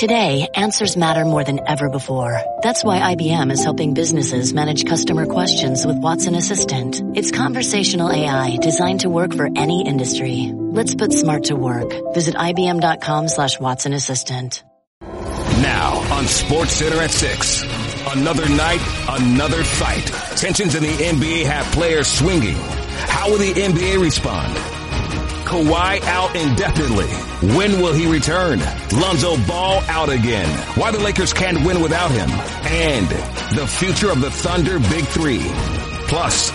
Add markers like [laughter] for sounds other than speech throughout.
Today, answers matter more than ever before. That's why IBM is helping businesses manage customer questions with Watson Assistant. It's conversational AI designed to work for any industry. Let's put smart to work. Visit IBM.com slash Watson Assistant. Now on Sports Center at 6. Another night, another fight. Tensions in the NBA have players swinging. How will the NBA respond? Kawhi out indefinitely. When will he return? Lonzo Ball out again. Why the Lakers can't win without him. And the future of the Thunder Big Three. Plus,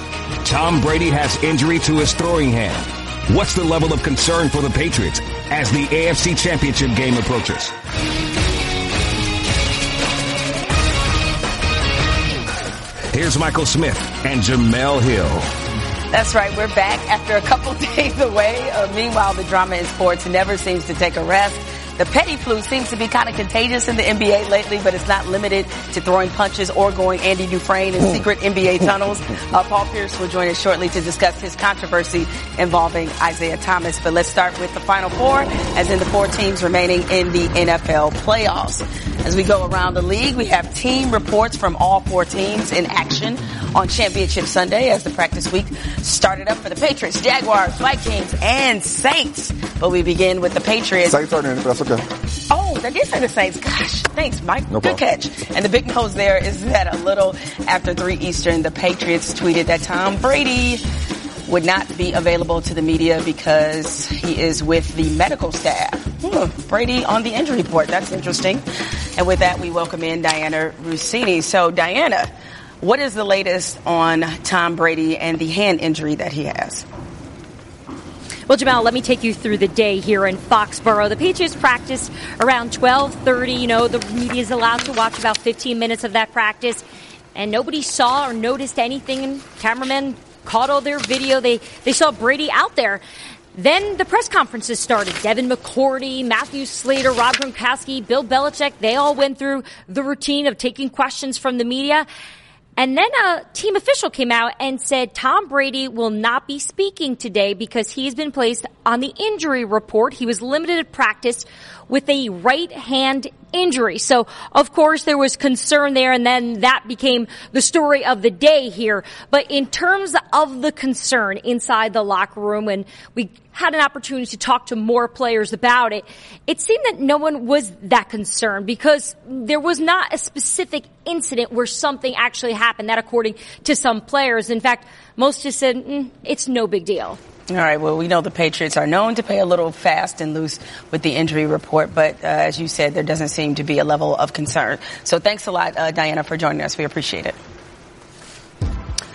Tom Brady has injury to his throwing hand. What's the level of concern for the Patriots as the AFC Championship game approaches? Here's Michael Smith and Jemele Hill. That's right. We're back after a couple [laughs] days away. Uh, meanwhile, the drama in sports never seems to take a rest. The petty flu seems to be kind of contagious in the NBA lately, but it's not limited to throwing punches or going Andy Dufresne in secret NBA [laughs] tunnels. Uh, Paul Pierce will join us shortly to discuss his controversy involving Isaiah Thomas. But let's start with the final four, as in the four teams remaining in the NFL playoffs. As we go around the league, we have team reports from all four teams in action on Championship Sunday as the practice week started up for the Patriots, Jaguars, Vikings, and Saints. But we begin with the Patriots. Saints are in, that's okay. Oh, they did say the Saints. Gosh, thanks, Mike. No Good problem. catch. And the big news there is that a little after 3 Eastern, the Patriots tweeted that Tom Brady would not be available to the media because he is with the medical staff. Hmm, Brady on the injury report. That's interesting. And with that, we welcome in Dianna Russini. So, Dianna, what is the latest on Tom Brady and the hand injury that he has? Well, Jamal, let me take you through the day here in Foxborough. The Patriots practiced around 12:30. You know, the media is allowed to watch about 15 minutes of that practice, and nobody saw or noticed anything. Cameramen caught all their video. They they saw Brady out there. Then the press conferences started. Devin McCourty, Matthew Slater, Rob Gronkowski, Bill Belichick, they all went through the routine of taking questions from the media. And then a team official came out and said Tom Brady will not be speaking today because he's been placed on the injury report. He was limited at practice with a right hand injury. So of course there was concern there and then that became the story of the day here. But in terms of the concern inside the locker room and we had an opportunity to talk to more players about it, it seemed that no one was that concerned because there was not a specific incident where something actually happened. That according to some players. In fact, most just said, mm, it's no big deal. All right. Well, we know the Patriots are known to play a little fast and loose with the injury report, but uh, as you said, there doesn't seem to be a level of concern. So thanks a lot, uh, Dianna, for joining us. We appreciate it.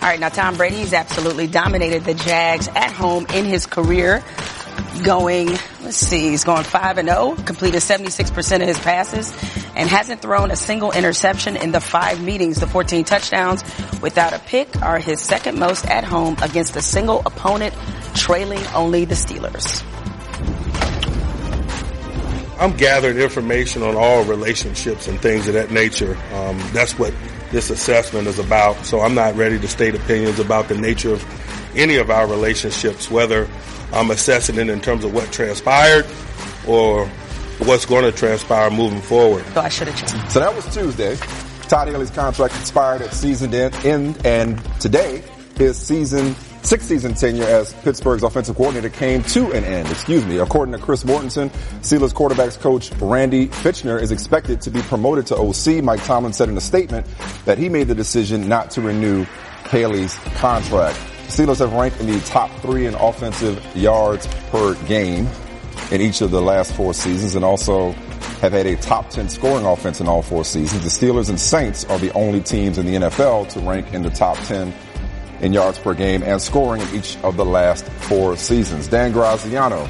All right. Now, Tom Brady's absolutely dominated the Jags at home in his career. Going, let's see, he's going 5 and 0, completed 76% of his passes, and hasn't thrown a single interception in the five meetings. The 14 touchdowns without a pick are his second most at home against a single opponent, trailing only the Steelers. I'm gathering information on all relationships and things of that nature. Um, that's what this assessment is about. So I'm not ready to state opinions about the nature of any of our relationships, whether I'm assessing it in terms of what transpired or what's going to transpire moving forward. So I should have checked. So that was Tuesday. Todd Haley's contract expired at season end, and today his season sixth season tenure as Pittsburgh's offensive coordinator came to an end. Excuse me. According to Chris Mortensen, Steelers quarterbacks coach Randy Fichtner is expected to be promoted to OC. Mike Tomlin said in a statement that he made the decision not to renew Haley's contract. Steelers have ranked in the top three in offensive yards per game in each of the last four seasons and also have had a top 10 scoring offense in all four seasons. The Steelers and Saints are the only teams in the NFL to rank in the top 10 in yards per game and scoring in each of the last four seasons. Dan Graziano,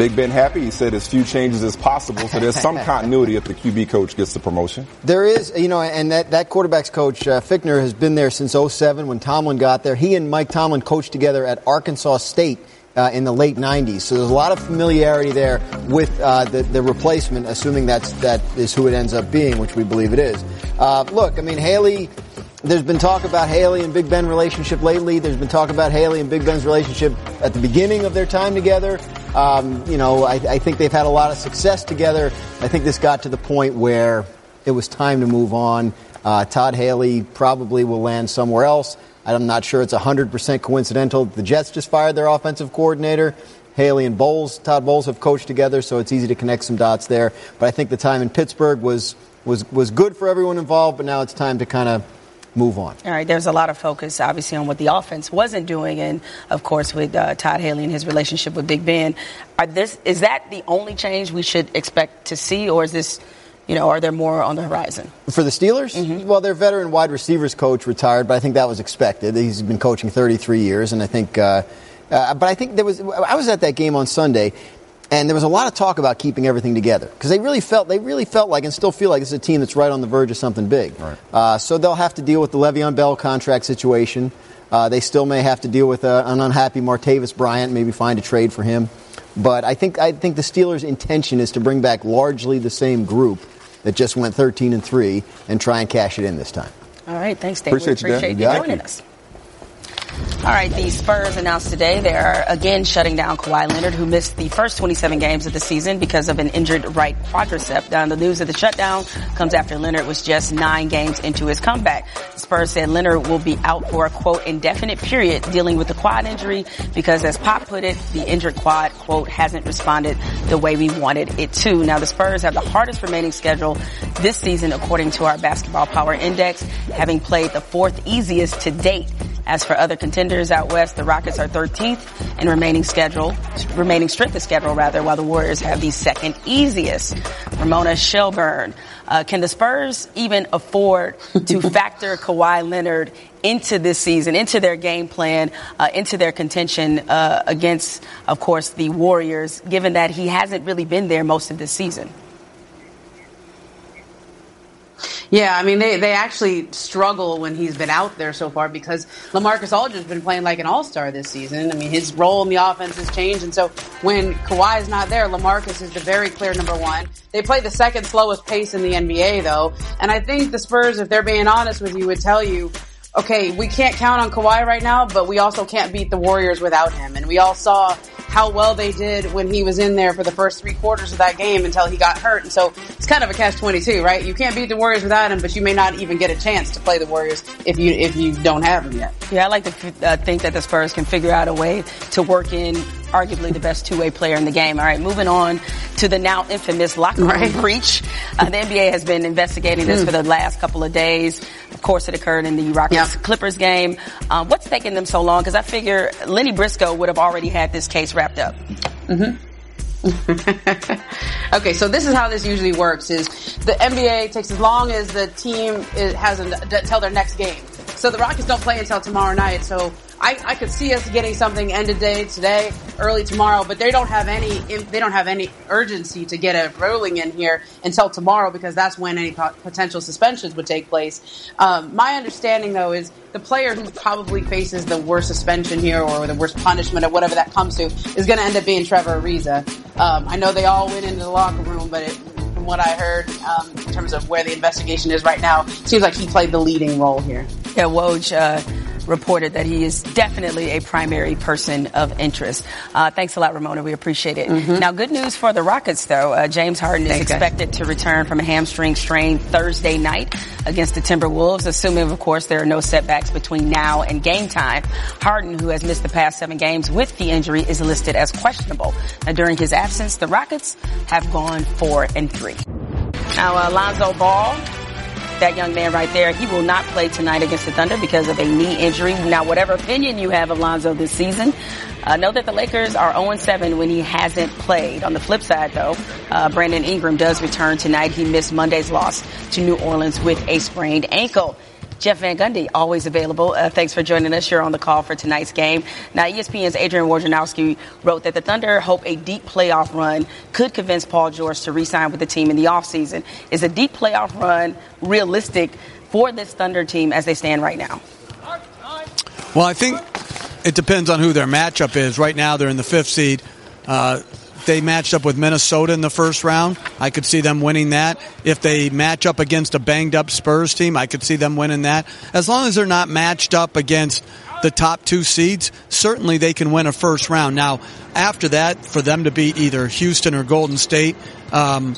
Big Ben happy. He said as few changes as possible, so there's some [laughs] continuity if the QB coach gets the promotion. There is, you know, and that, that quarterback's coach, uh, Fichtner, has been there since 07 when Tomlin got there. He and Mike Tomlin coached together at Arkansas State. Uh, in the late 90s. So there's a lot of familiarity there with uh, the, the replacement, assuming that's, that is who it ends up being, which we believe it is. Uh, look, I mean, Haley, there's been talk about Haley and Big Ben relationship lately. There's been talk about Haley and Big Ben's relationship at the beginning of their time together. Um, you know, I, I think they've had a lot of success together. I think this got to the point where it was time to move on. Uh, Todd Haley probably will land somewhere else. I'm not sure it's 100% coincidental. The Jets just fired their offensive coordinator. Haley and Bowles, Todd Bowles have coached together, so it's easy to connect some dots there. But I think the time in Pittsburgh was was was good for everyone involved. But now it's time to kind of move on. All right, there's a lot of focus, obviously, on what the offense wasn't doing, and of course, with uh, Todd Haley and his relationship with Big Ben. Are this is that the only change we should expect to see, or is this? You know, are there more on the horizon? For the Steelers? Mm-hmm. Well, their veteran wide receivers coach retired, but I think that was expected. He's been coaching 33 years, and I think, uh, uh, but I think there was, I was at that game on Sunday, and there was a lot of talk about keeping everything together because they really felt they really felt like and still feel like this is a team that's right on the verge of something big. Right. Uh, so they'll have to deal with the Le'Veon Bell contract situation. Uh, they still may have to deal with uh, an unhappy Martavis Bryant, maybe find a trade for him. But I think I think the Steelers' intention is to bring back largely the same group that just went 13 and three and try and cash it in this time. All right, thanks, Dave. Appreciate, we appreciate you, you joining us. All right, the Spurs announced today they are again shutting down Kawhi Leonard, who missed the first 27 games of the season because of an injured right quadricep. Now, the news of the shutdown comes after Leonard was just nine games into his comeback. The Spurs said Leonard will be out for a quote indefinite period dealing with the quad injury because, as Pop put it, the injured quad quote hasn't responded the way we wanted it to. Now, the Spurs have the hardest remaining schedule this season according to our Basketball Power Index, having played the fourth easiest to date. As for other contenders out west, the Rockets are 13th in remaining schedule, remaining strength of schedule rather, while the Warriors have the second easiest. Ramona Shelburne, uh, can the Spurs even afford to [laughs] factor Kawhi Leonard into this season, into their game plan, uh, into their contention uh, against, of course, the Warriors, given that he hasn't really been there most of this season? Yeah, I mean they, they actually struggle when he's been out there so far because LaMarcus Aldridge's been playing like an all star this season. I mean his role in the offense has changed, and so when Kawhi is not there, LaMarcus is the very clear number one. They play the second slowest pace in the NBA though, and I think the Spurs, if they're being honest with you, would tell you okay, we can't count on Kawhi right now, but we also can't beat the Warriors without him. And we all saw how well they did when he was in there for the first three quarters of that game until he got hurt. And so it's kind of a catch 22, right? You can't beat the Warriors without him, but you may not even get a chance to play the Warriors if you, if you don't have him yet. Yeah, I like to uh, think that the Spurs can figure out a way to work in arguably the best two-way player in the game. All right, moving on to the now infamous locker room right. breach. Uh, the NBA has been investigating this mm. for the last couple of days. Of course, it occurred in the Rockets yep. Clippers game. Um, what's taking them so long? Because I figure Lenny Briscoe would have already had this case wrapped up. Mm-hmm. [laughs] okay, so this is how this usually works: is the NBA takes as long as the team has until their next game. So the Rockets don't play until tomorrow night. So I, I could see us getting something end of day today, early tomorrow, but they don't have any they don't have any urgency to get it rolling in here until tomorrow because that's when any potential suspensions would take place. Um, my understanding though is the player who probably faces the worst suspension here or the worst punishment or whatever that comes to is going to end up being Trevor Ariza. Um, I know they all went into the locker room, but it, from what I heard um, in terms of where the investigation is right now, seems like he played the leading role here. Yeah, Woj. Uh, reported that he is definitely a primary person of interest. Uh, thanks a lot, Ramona. We appreciate it. Mm-hmm. Now, good news for the Rockets, though. Uh, James Harden is thanks, expected guys. to return from a hamstring strain Thursday night against the Timberwolves, assuming, of course, there are no setbacks between now and game time. Harden, who has missed the past seven games with the injury, is listed as questionable. Now, during his absence, the Rockets have gone four and three. Now, uh, Lonzo Ball that young man right there. He will not play tonight against the Thunder because of a knee injury. Now, whatever opinion you have of Lonzo this season, uh, know that the Lakers are 0-7 when he hasn't played. On the flip side, though, uh, Brandon Ingram does return tonight. He missed Monday's loss to New Orleans with a sprained ankle. Jeff Van Gundy, always available. Uh, thanks for joining us You're on the call for tonight's game. Now, ESPN's Adrian Wojnarowski wrote that the Thunder hope a deep playoff run could convince Paul George to re-sign with the team in the offseason. Is a deep playoff run realistic for this Thunder team as they stand right now? Well, I think it depends on who their matchup is. Right now, they're in the fifth seed. Uh, they matched up with Minnesota in the first round, I could see them winning that. If they match up against a banged up Spurs team, I could see them winning that. As long as they're not matched up against the top two seeds, certainly they can win a first round. Now, after that, for them to beat either Houston or Golden State, um,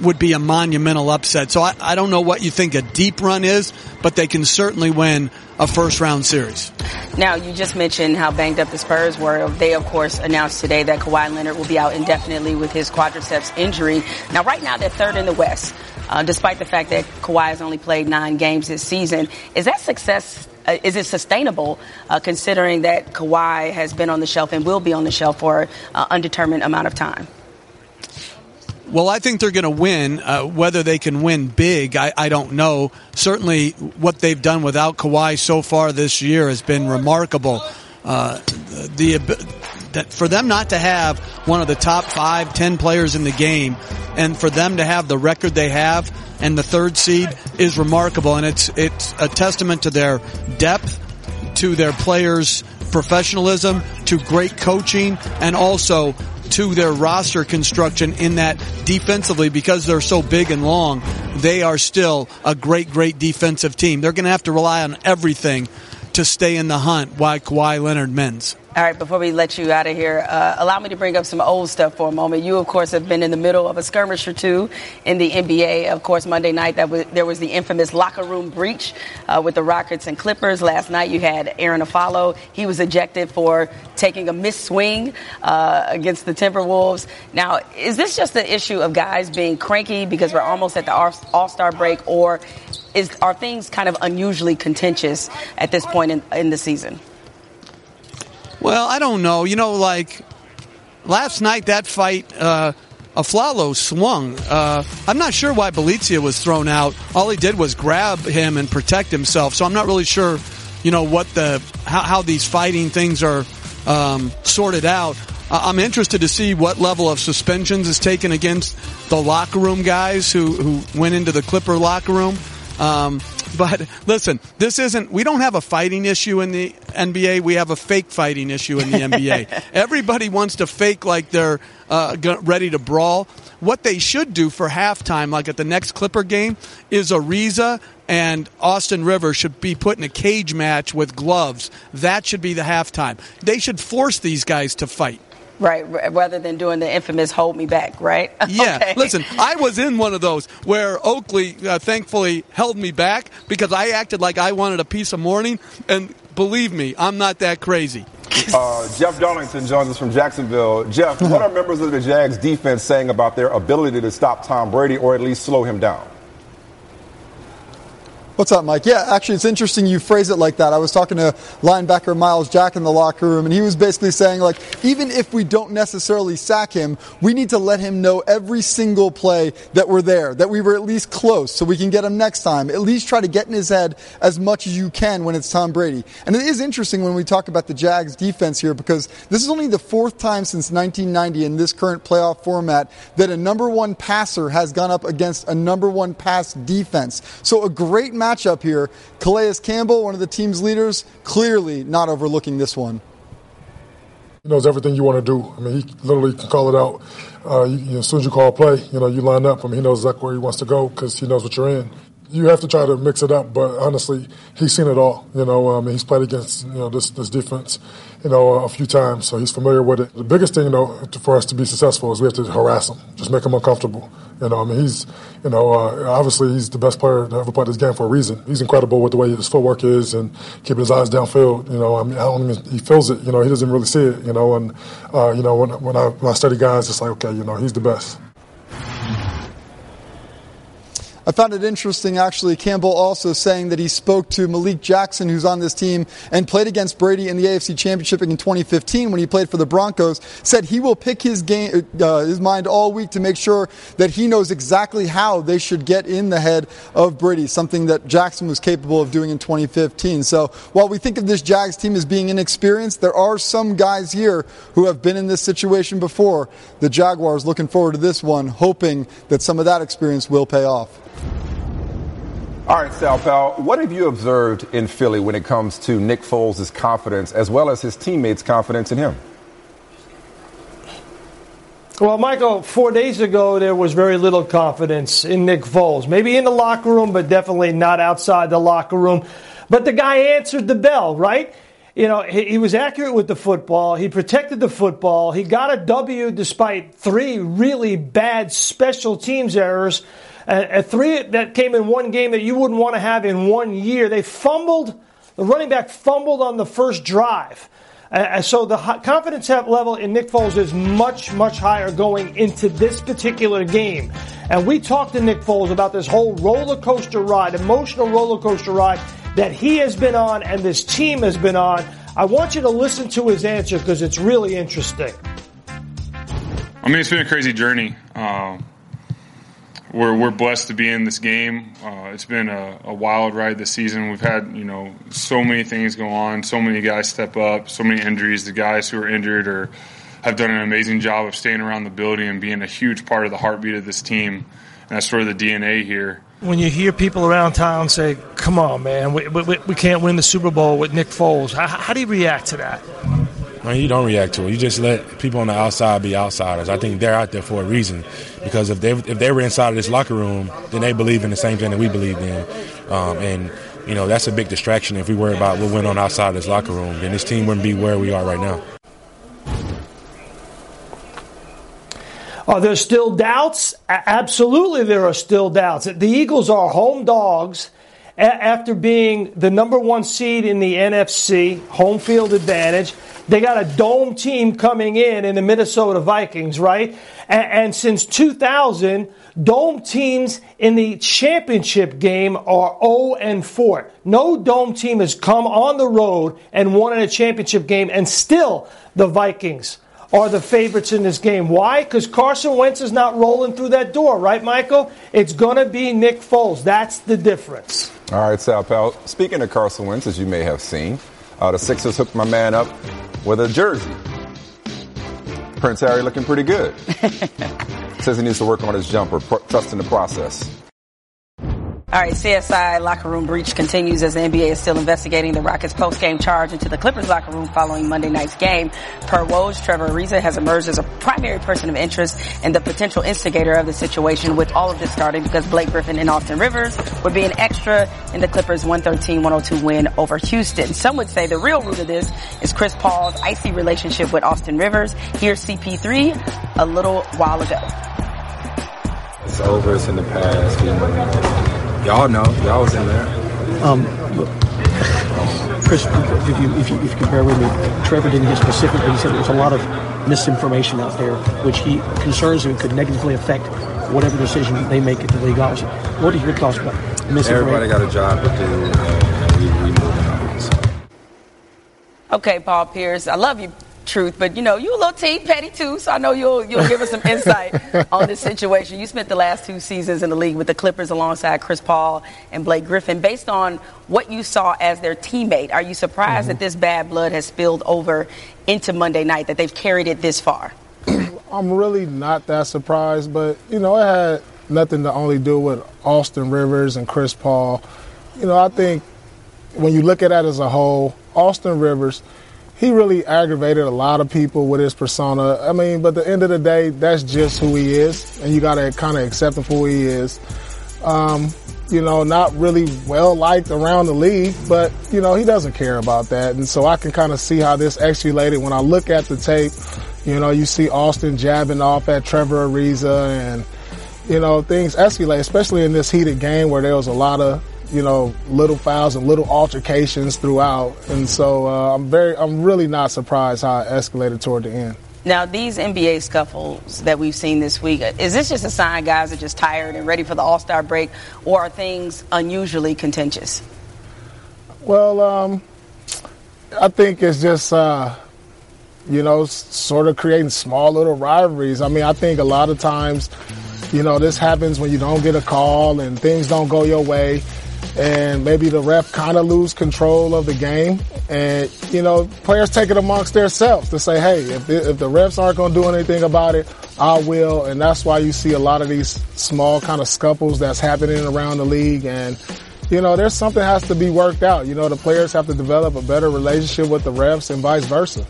would be a monumental upset. So I, I don't know what you think a deep run is, but they can certainly win a first round series. Now, you just mentioned how banged up the Spurs were. They, of course, announced today that Kawhi Leonard will be out indefinitely with his quadriceps injury. Now, right now, they're third in the West, uh, despite the fact that Kawhi has only played nine games this season. Is that success? Uh, is it sustainable, uh, considering that Kawhi has been on the shelf and will be on the shelf for an uh, undetermined amount of time? Well, I think they're going to win. Uh, whether they can win big, I, I, don't know. Certainly, what they've done without Kawhi so far this year has been remarkable. Uh, the, that for them not to have one of the top five, ten players in the game, and for them to have the record they have and the third seed is remarkable, and it's it's a testament to their depth, to their players' professionalism, to great coaching, and also to their roster construction in that defensively because they're so big and long, they are still a great, great defensive team. They're going to have to rely on everything to stay in the hunt while Kawhi Leonard mends. All right, before we let you out of here, uh, allow me to bring up some old stuff for a moment. You, of course, have been in the middle of a skirmish or two in the NBA. Of course, Monday night that was, there was the infamous locker room breach uh, with the Rockets and Clippers. Last night you had Arron Afflalo. He was ejected for taking a missed swing uh, against the Timberwolves. Now, is this just an issue of guys being cranky because we're almost at the All Star break, or is are things kind of unusually contentious at this point in, in the season? Well, I don't know. You know, like last night, that fight, uh, Afflalo swung. Uh, I'm not sure why Bjelica was thrown out. All he did was grab him and protect himself. So I'm not really sure, you know, what the how, how these fighting things are um, sorted out. I'm interested to see what level of suspensions is taken against the locker room guys who, who went into the Clipper locker room. Um, but listen, this isn't, we don't have a fighting issue in the NBA. We have a fake fighting issue in the [laughs] NBA. Everybody wants to fake like they're uh, ready to brawl. What they should do for halftime, like at the next Clipper game, is Ariza and Austin Rivers should be put in a cage match with gloves. That should be the halftime. They should force these guys to fight. Right, rather than doing the infamous hold me back, right? [laughs] Yeah. okay. Listen, I was in one of those where Oakley uh, thankfully held me back because I acted like I wanted a piece of Mourning, and believe me, I'm not that crazy. [laughs] Uh, Jeff Darlington joins us from Jacksonville. Jeff, what are [laughs] members of the Jags defense saying about their ability to stop Tom Brady or at least slow him down? What's up, Mike? Yeah, actually, it's interesting you phrase it like that. I was talking to linebacker Myles Jack in the locker room, and he was basically saying, like, even if we don't necessarily sack him, we need to let him know every single play that we're there, that we were at least close, so we can get him next time. At least try to get in his head as much as you can when it's Tom Brady. And it is interesting when we talk about the Jags defense here because this is only the fourth time since 1990 in this current playoff format that a number one passer has gone up against a number one pass defense. So a great match matchup here. Calais Campbell, one of the team's leaders, clearly not overlooking this one. He knows everything you want to do. I mean, he literally can call it out. Uh, you, you as soon as you call a play, you know, you line up. I mean, he knows exactly where he wants to go because he knows what you're in you have to try to mix it up, but honestly, he's seen it all. You know, um, he's played against you know this this defense, you know, a few times, so he's familiar with it. The biggest thing, though, for us to be successful is we have to harass him, just make him uncomfortable. You know, I mean, he's, you know, uh, obviously he's the best player to ever play this game for a reason. He's incredible with the way his footwork is and keeping his eyes downfield. You know, I mean, I don't even, he feels it. You know, he doesn't really see it. You know, and uh, you know when when I when I study guys, it's like okay, you know, he's the best. I found it interesting, actually, Campbell also saying that he spoke to Malik Jackson, who's on this team and played against Brady in the AFC Championship in 2015 when he played for the Broncos. Said he will pick his game, uh, his mind all week to make sure that he knows exactly how they should get in the head of Brady, something that Jackson was capable of doing in 2015. So while we think of this Jags team as being inexperienced, there are some guys here who have been in this situation before. The Jaguars looking forward to this one, hoping that some of that experience will pay off. All right, Sal Pal, what have you observed in Philly when it comes to Nick Foles' confidence as well as his teammates' confidence in him? Well, Michael, four days ago, there was very little confidence in Nick Foles. Maybe in the locker room, but definitely not outside the locker room. But the guy answered the bell, right? You know, he, he was accurate with the football. He protected the football. He got a W despite three really bad special teams errors. Uh, three that came in one game that you wouldn't want to have in one year. They fumbled, the running back fumbled on the first drive. Uh, so the confidence level in Nick Foles is much, much higher going into this particular game. And we talked to Nick Foles about this whole roller coaster ride, emotional roller coaster ride that he has been on and this team has been on. I want you to listen to his answer because it's really interesting. I mean, it's been a crazy journey. Um, we're we're blessed to be in this game. Uh, it's been a, a, wild ride this season. We've had you know so many things go on, so many guys step up, so many injuries. The guys who are injured or have done an amazing job of staying around the building and being a huge part of the heartbeat of this team. And that's sort of the DNA here. When you hear people around town say, "Come on, man, we, we, we can't win the Super Bowl with Nick Foles," how, how do you react to that? I mean, you don't react to it. You just let people on the outside be outsiders. I think they're out there for a reason because if they if they were inside of this locker room, then they believe in the same thing that we believe in, um, and you know that's a big distraction. If we worry about what went on outside of this locker room, then this team wouldn't be where we are right now. Are there still doubts? Absolutely, there are still doubts. The Eagles are home dogs after being the number one seed in the NFC, home field advantage. They got a dome team coming in in the Minnesota Vikings, right? And, and since 2000, dome teams in the championship game are 0 and 4. No dome team has come on the road and won in a championship game, and still the Vikings are the favorites in this game. Why? Because Carson Wentz is not rolling through that door, right, Michael? It's going to be Nick Foles. That's the difference. All right, Sal Pal. Speaking of Carson Wentz, as you may have seen, uh, the Sixers hooked my man up with a jersey. Prince Harry looking pretty good. [laughs] Says he needs to work on his jumper, trust in the process. All right, CSI locker room breach continues as the NBA is still investigating the Rockets post-game charge into the Clippers locker room following Monday night's game. Per Woj, Trevor Ariza has emerged as a primary person of interest and the potential instigator of the situation with all of this starting because Blake Griffin and Austin Rivers were being extra in the Clippers 113-102 win over Houston. Some would say the real root of this is Chris Paul's icy relationship with Austin Rivers. Here's CP3 a little while ago. It's over. It's in the past. Y'all know. Y'all was in there. Um, Chris, if you, if you, if you can bear with me, Trevor didn't get specific, but he said there's a lot of misinformation out there, which he concerns him could negatively affect whatever decision they make at the league office. What are your thoughts about misinformation? Everybody got a job to do, and we, we moving on. Okay, Paul Pierce, I love you truth, but you know, you a little team petty too, so I know you'll you'll give us some insight [laughs] on this situation. You spent the last two seasons in the league with the Clippers alongside Chris Paul and Blake Griffin. Based on what you saw as their teammate, are you surprised mm-hmm. that this bad blood has spilled over into Monday night, that they've carried it this far? [clears throat] I'm really not that surprised, but you know, it had nothing to only do with Austin Rivers and Chris Paul. You know, I think when you look at it as a whole, Austin Rivers – he really aggravated a lot of people with his persona. I mean, but at the end of the day, that's just who he is, and you got to kind of accept him for who he is. Um, you know, not really well liked around the league, but you know, he doesn't care about that. And so I can kind of see how this escalated when I look at the tape. You know, you see Austin jabbing off at Trevor Ariza and, you know, things escalate, especially in this heated game where there was a lot of you know, little fouls and little altercations throughout. And so uh, I'm very, I'm really not surprised how it escalated toward the end. Now, these NBA scuffles that we've seen this week, is this just a sign guys are just tired and ready for the All Star break, or are things unusually contentious? Well, um, I think it's just, uh, you know, sort of creating small little rivalries. I mean, I think a lot of times, you know, this happens when you don't get a call and things don't go your way and maybe the ref kind of lose control of the game. And, you know, players take it amongst themselves to say, hey, if the, if the refs aren't going to do anything about it, I will. And that's why you see a lot of these small kind of scuffles that's happening around the league. And, you know, there's something has to be worked out. You know, the players have to develop a better relationship with the refs and vice versa.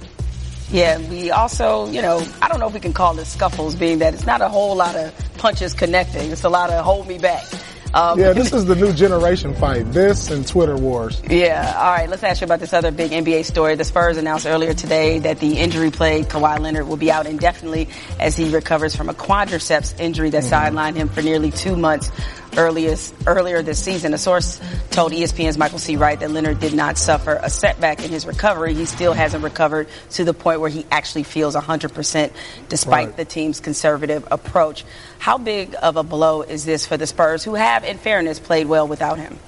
Yeah, we also, you know, I don't know if we can call it scuffles, being that it's not a whole lot of punches connecting. It's a lot of hold me back. Um, yeah, this is the new generation fight. This and Twitter wars. Yeah. All right. Let's ask you about this other big NBA story. The Spurs announced earlier today that the injury-plagued Kawhi Leonard will be out indefinitely as he recovers from a quadriceps injury that mm-hmm. sidelined him for nearly two months earliest, earlier this season. A source told ESPN's Michael C. Wright that Leonard did not suffer a setback in his recovery. He still hasn't recovered to the point where he actually feels 100% despite right. the team's conservative approach. How big of a blow is this for the Spurs, who have, in fairness, played well without him?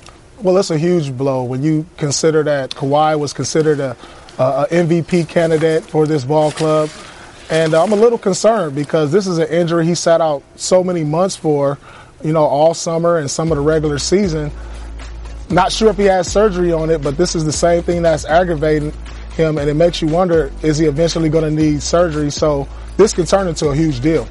Well, it's a huge blow when you consider that Kawhi was considered a, a MVP candidate for this ball club. And I'm a little concerned because this is an injury he sat out so many months for you know, all summer and some of the regular season. Not sure if he has surgery on it, but this is the same thing that's aggravating him, and it makes you wonder: is he eventually going to need surgery? So this could turn into a huge deal.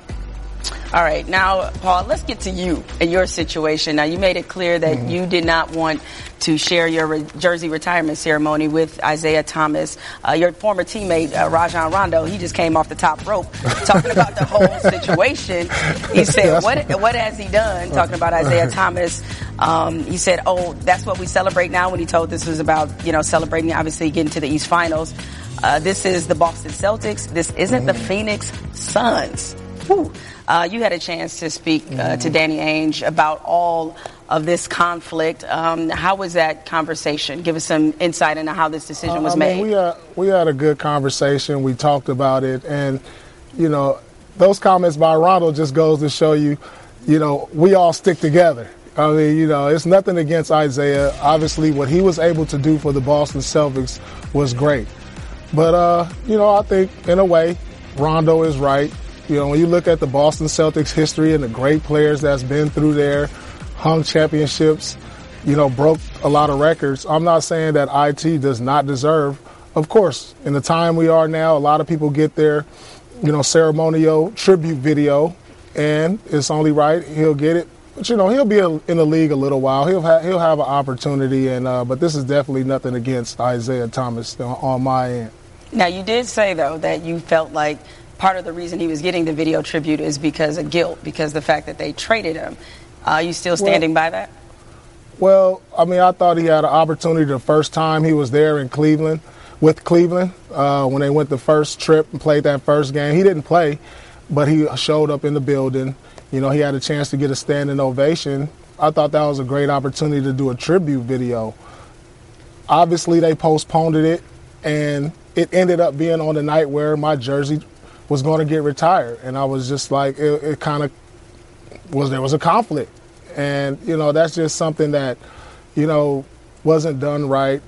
All right, now, Paul, let's get to you and your situation. Now, you made it clear that mm-hmm. you did not want to share your re- jersey retirement ceremony with Isaiah Thomas. Uh, your former teammate, uh, Rajon Rondo, he just came off the top rope talking about the whole [laughs] situation. He said, what, what has he done? Talking about Isaiah [laughs] Thomas. Um, he said, oh, that's what we celebrate now when he told this was about, you know, celebrating, obviously, getting to the East Finals. Uh, this is the Boston Celtics. This isn't the mm-hmm. Phoenix Suns. Uh, you had a chance to speak uh, mm-hmm. to Danny Ainge about all of this conflict. Um, how was that conversation? Give us some insight into how this decision was uh, made. Mean, we, had, we had a good conversation. We talked about it. And, you know, those comments by Rondo just goes to show you, you know, we all stick together. I mean, you know, it's nothing against Isaiah. Obviously, what he was able to do for the Boston Celtics was great. But, uh, you know, I think in a way, Rondo is right. You know, when you look at the Boston Celtics history and the great players that's been through there, hung championships, you know, broke a lot of records. I'm not saying that IT does not deserve. Of course, in the time we are now, a lot of people get their, you know, ceremonial tribute video, and it's only right he'll get it. But you know, he'll be in the league a little while. He'll have he'll have an opportunity, and uh, but this is definitely nothing against Isaiah Thomas on my end. Now, you did say though that you felt like part of the reason he was getting the video tribute is because of guilt, because the fact that they traded him. Are you still standing well, by that? Well, I mean, I thought he had an opportunity the first time he was there in Cleveland with Cleveland uh, when they went the first trip and played that first game. He didn't play, but he showed up in the building. You know, he had a chance to get a standing ovation. I thought that was a great opportunity to do a tribute video. Obviously, they postponed it, and it ended up being on the night where my jersey was going to get retired, and I was just like, it, it kind of was there was a conflict, and you know that's just something that you know wasn't done right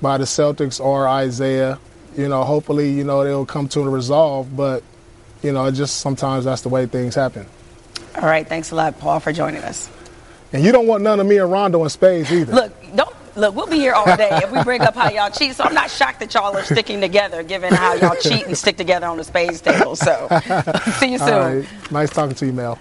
by the Celtics or Isaiah. You know, hopefully, you know they'll come to a resolve, but you know, just sometimes that's the way things happen. All right, thanks a lot, Paul, for joining us. And you don't want none of me and Rondo in spades either. Look, don't look, we'll be here all day if we bring up how y'all cheat. So I'm not shocked that y'all are sticking together, given how y'all cheat and stick together on the spades table. So [laughs] see you soon. Nice talking to you, Mel.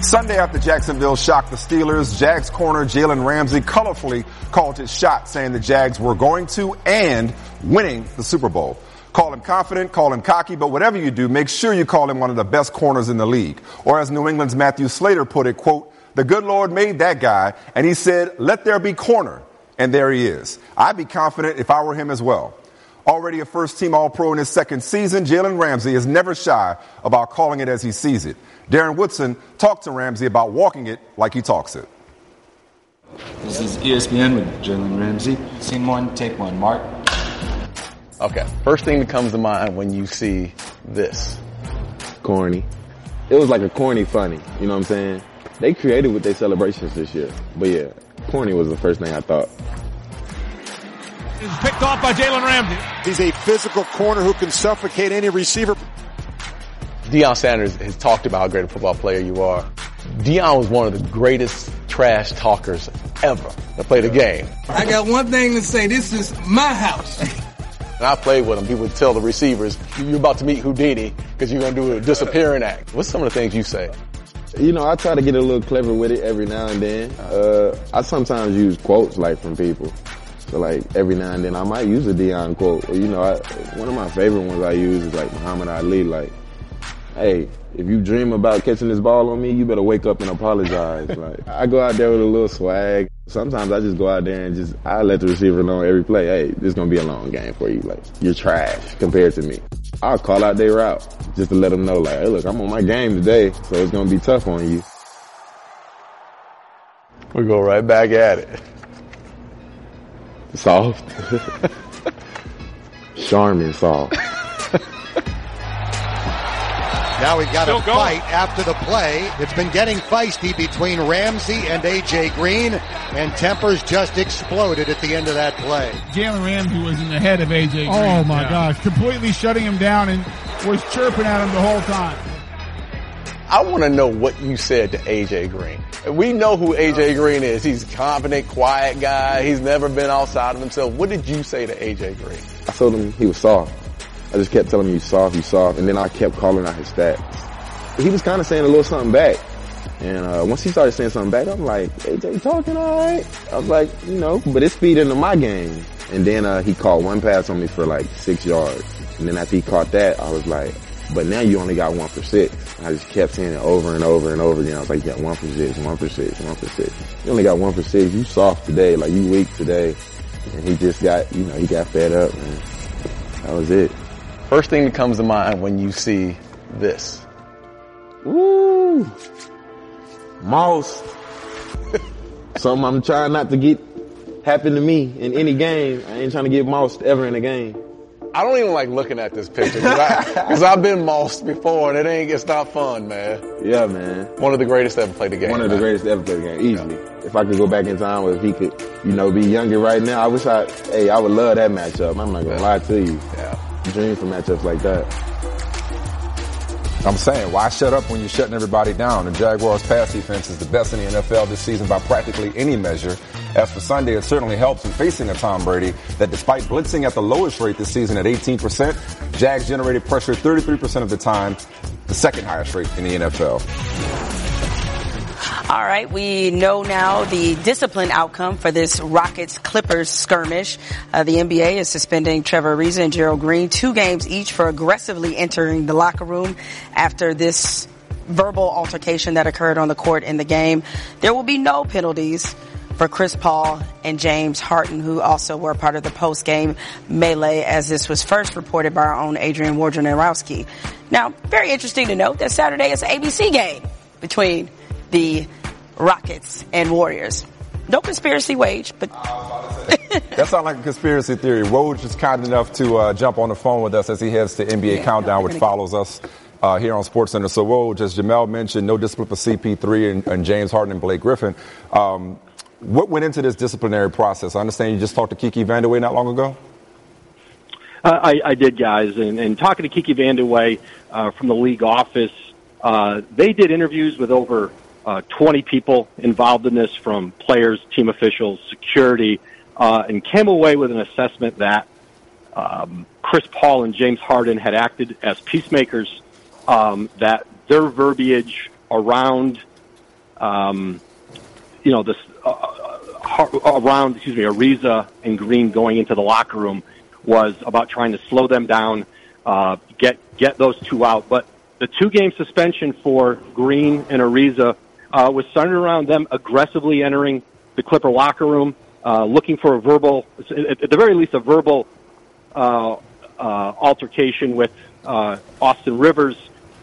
Sunday after Jacksonville shocked the Steelers, Jags corner Jalen Ramsey colorfully called his shot, saying the Jags were going to and winning the Super Bowl. Call him confident, call him cocky, but whatever you do, make sure you call him one of the best corners in the league. Or as New England's Matthew Slater put it, quote, the good Lord made that guy, and he said, let there be corner. And there he is. I'd be confident if I were him as well. Already a first team All Pro in his second season, Jalen Ramsey is never shy about calling it as he sees it. Darren Woodson talked to Ramsey about walking it like he talks it. This is ESPN with Jalen Ramsey. Scene one, take one. Mark. Okay, first thing that comes to mind when you see this. Corny. It was like a corny funny, you know what I'm saying? They created with their celebrations this year. But yeah, corny was the first thing I thought. Is picked off by Jalen Ramsey. He's a physical corner who can suffocate any receiver. Deion Sanders has talked about how great a football player you are. Deion was one of the greatest trash talkers ever to play the game. I got one thing to say. This is my house. [laughs] And I played with him. He would tell the receivers, you're about to meet Houdini because you're going to do a disappearing act. What's some of the things you say? You know, I try to get a little clever with it every now and then. Uh, I sometimes use quotes like from people. So like every now and then I might use a Deion quote. Or, you know, I, one of my favorite ones I use is like Muhammad Ali, like, hey, if you dream about catching this ball on me, you better wake up and apologize. [laughs] like I go out there with a little swag. Sometimes I just go out there and just I let the receiver know every play, hey, this is gonna be a long game for you. Like you're trash compared to me. I'll call out their route just to let them know, like, hey, look, I'm on my game today, so it's gonna be tough on you. We go right back at it. Soft. [laughs] Charmin soft. [laughs] Now we've got a fight after the play. It's been getting feisty between Ramsey and AJ Green, and tempers just exploded at the end of that play. Jalen Ramsey was in the head of AJ Green. Oh, my gosh, completely shutting him down and was chirping at him the whole time. I want to know what you said to AJ Green. We know who AJ Green is. He's a confident, quiet guy. He's never been outside of himself. What did you say to AJ Green? I told him he was soft. I just kept telling him he's soft, he's soft, and then I kept calling out his stats. He was kind of saying a little something back. And uh, once he started saying something back, I'm like, AJ talking all right. I was like, you know, but it's feed into my game. And then uh, he caught one pass on me for like six yards. And then after he caught that, I was like, but now you only got one for six. I just kept saying it over and over and over again. I was like, you got one for six, one for six, one for six. You only got one for six. You soft today, like you weak today. And he just got, you know, he got fed up, man. That was it. First thing that comes to mind when you see this. Woo! Moss. [laughs] Something I'm trying not to get happen to me in any game. I ain't trying to get mossed ever in a game. I don't even like looking at this picture because [laughs] I've been mossed before and it ain't, it's not fun, man. Yeah, man. One of the greatest ever played the game. One of man. the greatest ever played the game, easily. Yeah. If I could go back in time, or if he could, you know, be younger right now, I wish I, hey, I would love that matchup. I'm not gonna yeah. lie to you. Yeah. Dream for matchups like that. I'm saying, why shut up when you're shutting everybody down? The Jaguars pass defense is the best in the NFL this season by practically any measure. As for Sunday, it certainly helps in facing a Tom Brady that despite blitzing at the lowest rate this season at 18%, Jags generated pressure 33% of the time, the second highest rate in the NFL. All right, we know now the discipline outcome for this Rockets Clippers skirmish. Uh, the NBA is suspending Trevor Ariza and Gerald Green two games each for aggressively entering the locker room after this verbal altercation that occurred on the court in the game. There will be no penalties for Chris Paul and James Harden, who also were part of the post-game melee, as this was first reported by our own Adrian Wojnarowski. Now, very interesting to note that Saturday is an ABC game between the Rockets and Warriors. No conspiracy wage, but [laughs] that sounds like a conspiracy theory. Woj is kind enough to uh, jump on the phone with us as he heads to NBA yeah, Countdown, no, which follows go. us uh, here on SportsCenter. So Woj, as Jemele mentioned, no discipline for CP3 and, and James Harden and Blake Griffin. Um, what went into this disciplinary process? I understand you just talked to Kiki Vandeweghe not long ago. Uh, I, I, did, guys, and, and, talking to Kiki Vandeweghe uh, from the league office, uh, they did interviews with over uh, 20 people involved in this from players, team officials, security, uh, and came away with an assessment that um, Chris Paul and James Harden had acted as peacemakers, um, that their verbiage around, um, you know, this uh, uh around, excuse me, Ariza and Green going into the locker room was about trying to slow them down, uh, get get those two out. But the two game suspension for Green and Ariza uh, was centered around them aggressively entering the Clipper locker room, uh, looking for a verbal, at the very least, a verbal uh, uh, altercation with uh, Austin Rivers,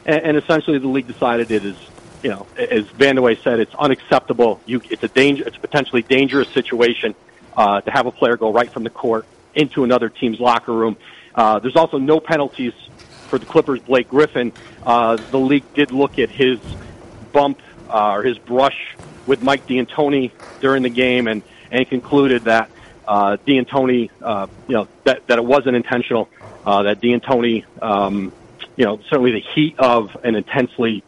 and, and essentially the league decided it is, you know, as Vandeweghe said, it's unacceptable. You, it's a danger, it's a potentially dangerous situation uh, to have a player go right from the court into another team's locker room. There's also no penalties for the Clippers' Blake Griffin. The league did look at his bump uh, or his brush with Mike D'Antoni during the game, and and concluded that uh, D'Antoni, uh, you know, that that it wasn't intentional. Uh, that D'Antoni, um, you know, certainly the heat of an intensely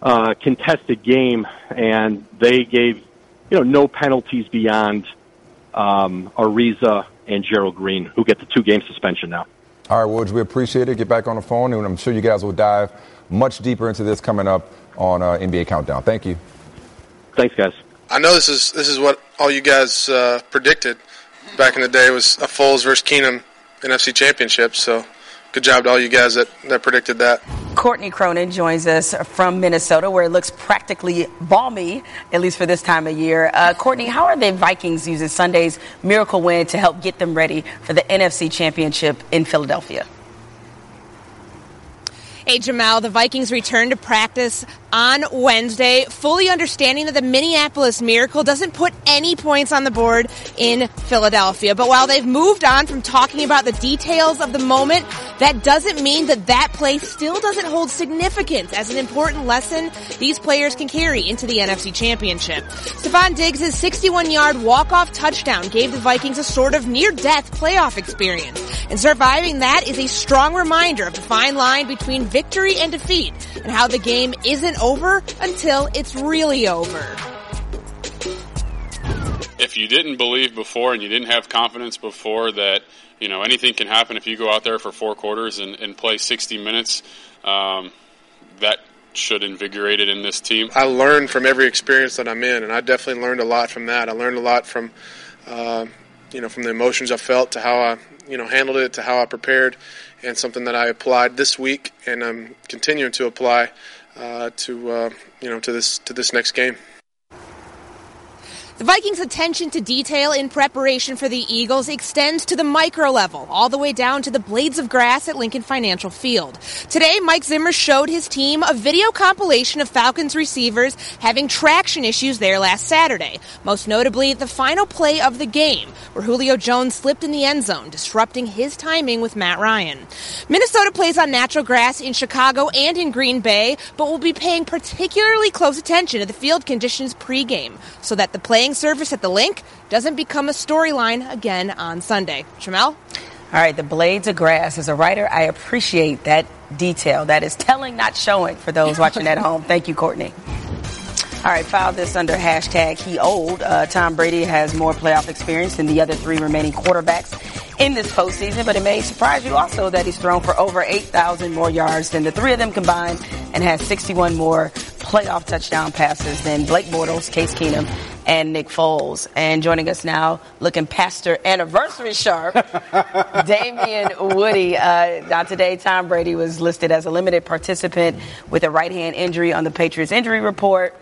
uh, contested game, and they gave, you know, no penalties beyond um, Ariza and Gerald Green, who get the two game suspension now. All right, Woj, we appreciate it. Get back on the phone, and I'm sure you guys will dive much deeper into this coming up on uh, NBA Countdown. Thank you. Thanks, guys. I know this is this is what all you guys uh, predicted, back in the day was a Foles versus Keenum NFC Championship. So good job to all you guys that, that predicted that. Courtney Cronin joins us from Minnesota, where it looks practically balmy, at least for this time of year. Uh, Courtney, how are the Vikings using Sunday's miracle win to help get them ready for the NFC Championship in Philadelphia? Hey, Jamal, the Vikings return to practice on Wednesday, fully understanding that the Minneapolis Miracle doesn't put any points on the board in Philadelphia. But while they've moved on from talking about the details of the moment, that doesn't mean that that play still doesn't hold significance as an important lesson these players can carry into the NFC Championship. Stefon Diggs' 61-yard walk-off touchdown gave the Vikings a sort of near-death playoff experience. And surviving that is a strong reminder of the fine line between victory and defeat and how the game isn't over until it's really over. If you didn't believe before and you didn't have confidence before that, you know, anything can happen if you go out there for four quarters and, and play 60 minutes, um, that should invigorate it in this team. I learned from every experience that I'm in, and I definitely learned a lot from that. I learned a lot from, uh, you know, from the emotions I felt to how I, you know, handled it to how I prepared, and something that I applied this week and I'm continuing to apply uh, to uh, you know to this to this next game. The Vikings' attention to detail in preparation for the Eagles extends to the micro level, all the way down to the blades of grass at Lincoln Financial Field. Today, Mike Zimmer showed his team a video compilation of Falcons receivers having traction issues there last Saturday. Most notably, the final play of the game, where Julio Jones slipped in the end zone, disrupting his timing with Matt Ryan. Minnesota plays on natural grass in Chicago and in Green Bay, but will be paying particularly close attention to the field conditions pregame, so that the play playing surface at the link doesn't become a storyline again on Sunday. Jemele? All right, the blades of grass. As a writer, I appreciate that detail. That is telling, not showing for those watching at home. Thank you, Courtney. All right, file this under hashtag he old. Uh, Tom Brady has more playoff experience than the other three remaining quarterbacks in this postseason, but it may surprise you also that he's thrown for over 8,000 more yards than the three of them combined and has 61 more playoff touchdown passes than Blake Bortles, Case Keenum, and Nick Foles. And joining us now, looking past their anniversary sharp, [laughs] Damien Woody. Uh, now today, Tom Brady was listed as a limited participant with a right hand injury on the Patriots injury report.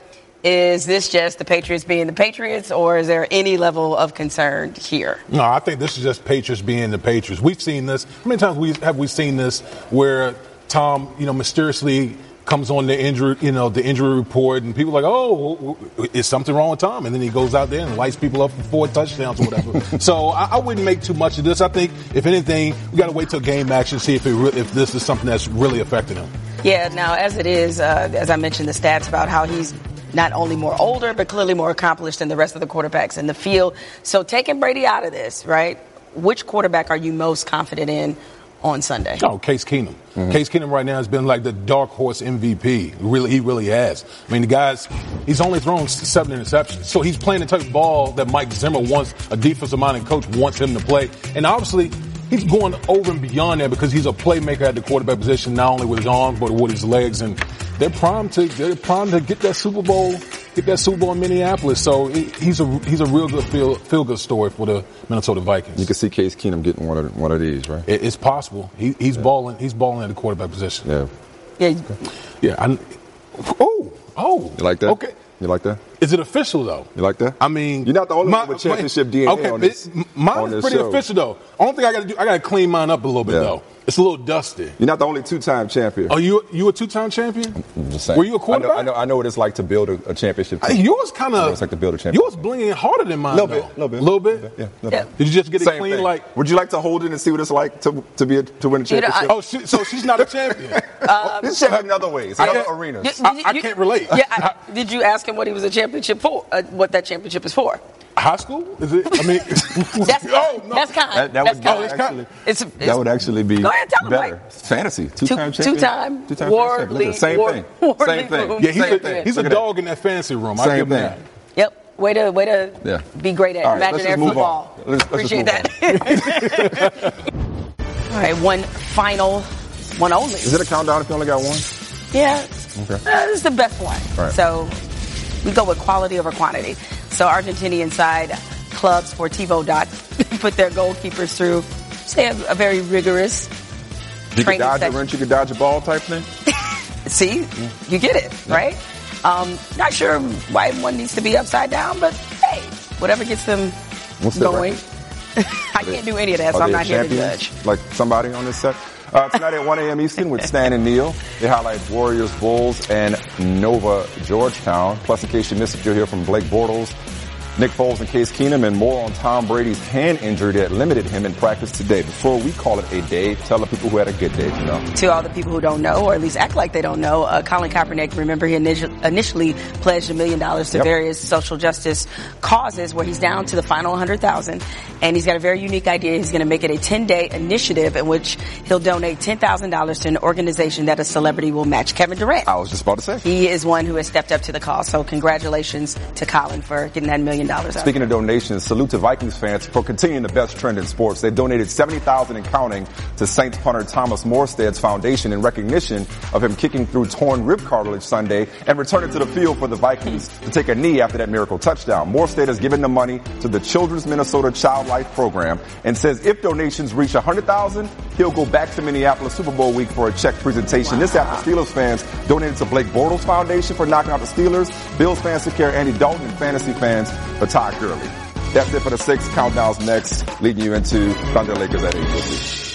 Is this just the Patriots being the Patriots, or is there any level of concern here? No, I think this is just Patriots being the Patriots. We've seen this. How many times we have we seen this where Tom, you know, mysteriously comes on the injury, you know, the injury report, and people are like, oh, is something wrong with Tom? And then he goes out there and lights people up for four touchdowns or whatever. [laughs] so I, I, wouldn't make too much of this. I think, if anything, we got to wait till game action to see if it re- if this is something that's really affecting him. Yeah. Now, as it is, uh, as I mentioned, the stats about how he's not only more older, but clearly more accomplished than the rest of the quarterbacks in the field. So taking Brady out of this, right? Which quarterback are you most confident in on Sunday? Oh, Case Keenum. Mm-hmm. Case Keenum right now has been like the dark horse MVP. Really, he really has. I mean, the guy's he's only thrown seven interceptions, so he's playing the type of ball that Mike Zimmer wants, a defensive minded coach wants him to play, and obviously. He's going over and beyond that because he's a playmaker at the quarterback position, not only with his arms but with his legs. And they're primed to they're primed to get that Super Bowl, get that Super Bowl in Minneapolis. So he's a he's a real good feel feel good story for the Minnesota Vikings. You can see Case Keenum getting one of one of these, right? It, it's possible. He, he's yeah. balling. He's balling at the quarterback position. Yeah. Yeah. Yeah. I, oh. Oh. You like that? Okay. You like that? Is it official though? You like that? I mean, you're not the only my, one with championship my, DNA okay, on this. Mine on is pretty show. official though. Only thing I got to do, I got to clean mine up a little bit yeah. though. It's a little dusty. You're not the only two-time champion. Are you you a two-time champion? I'm just saying. Were you a quarterback? I know, I know, I know what it's like to build a, a championship. Team. yours kind of. It's like to build a championship. Yours blinging harder than mine. A Little though. bit, little bit, A little bit. Yeah, little yeah. Bit. Did you just get Same it clean? Thing. Like, would you like to hold it and see what it's like to to be a, to win a championship? You know, I, oh, she, so she's not a champion. um, [laughs] This champion in other ways, in other arenas. Did, did, I, I, can't relate. Yeah. I, did you ask him what he was a championship for? Uh, what that championship is for? High school? Is it? I mean, [laughs] [laughs] that's, oh, no. that's kind. That, that that's would kind. actually, it's, it's, that would actually be go ahead, tell better. Him, Fantasy, two-time two, champion, two-time, two-time war league, same war, thing, war same thing. Room. Yeah, he's same a, thing. he's a dog in that fancy room. Same I give thing. him that. Yep. Way to way to yeah. be great at All right, imaginary football. Let's, let's Appreciate that. [laughs] All right, one final, one only. Is it a countdown if you only got one? Yeah. Okay. Uh, this is the best one. Right. So we go with quality over quantity. So Argentinian side Club Sportivo dot [laughs] put their goalkeepers through, say, a, a very rigorous You could dodge a wrench, you could dodge a ball type thing. [laughs] See, you get it, right? Um, not sure why one needs to be upside down, but hey, whatever gets them What's going. [laughs] I can't do any of that, so I'm not here to champions? judge. Like somebody on this set. Uh, tonight at 1 a.m. Eastern with Stan and Neil. They highlight Warriors, Bulls, and Nova Georgetown. Plus, in case you missed it, you'll hear from Blake Bortles, Nick Foles, and Case Keenum, and more on Tom Brady's hand injury that limited him in practice today. Before we call it a day, tell the people who had a good day, you know. To all the people who don't know, or at least act like they don't know, uh, Colin Kaepernick, remember he initi- initially pledged a million dollars to Yep. various social justice causes where he's down to the final 100,000 and he's got a very unique idea. He's going to make it a 10 day initiative in which he'll donate $10,000 to an organization that a celebrity will match Kevin Durant. I was just about to say. He is one who has stepped up to the call. So congratulations to Colin for getting that million dollars. Speaking of donations, salute to Vikings fans for continuing the best trend in sports. They've donated 70000 and counting to Saints punter Thomas Morstead's foundation in recognition of him kicking through torn rib cartilage Sunday and returning to the field for the Vikings to take a knee after that miracle touchdown. Morstead has given the money to the Children's Minnesota Child Life Program and says if donations reach 100000 he'll go back to Minneapolis Super Bowl week for a check presentation. This after Steelers fans donated to Blake Bortles Foundation for knocking out the Steelers, Bills fans to care Andy Dalton, and fantasy fans for Todd Gurley. That's it for the six. Countdown's next, leading you into Thunder Lakers at 8.50.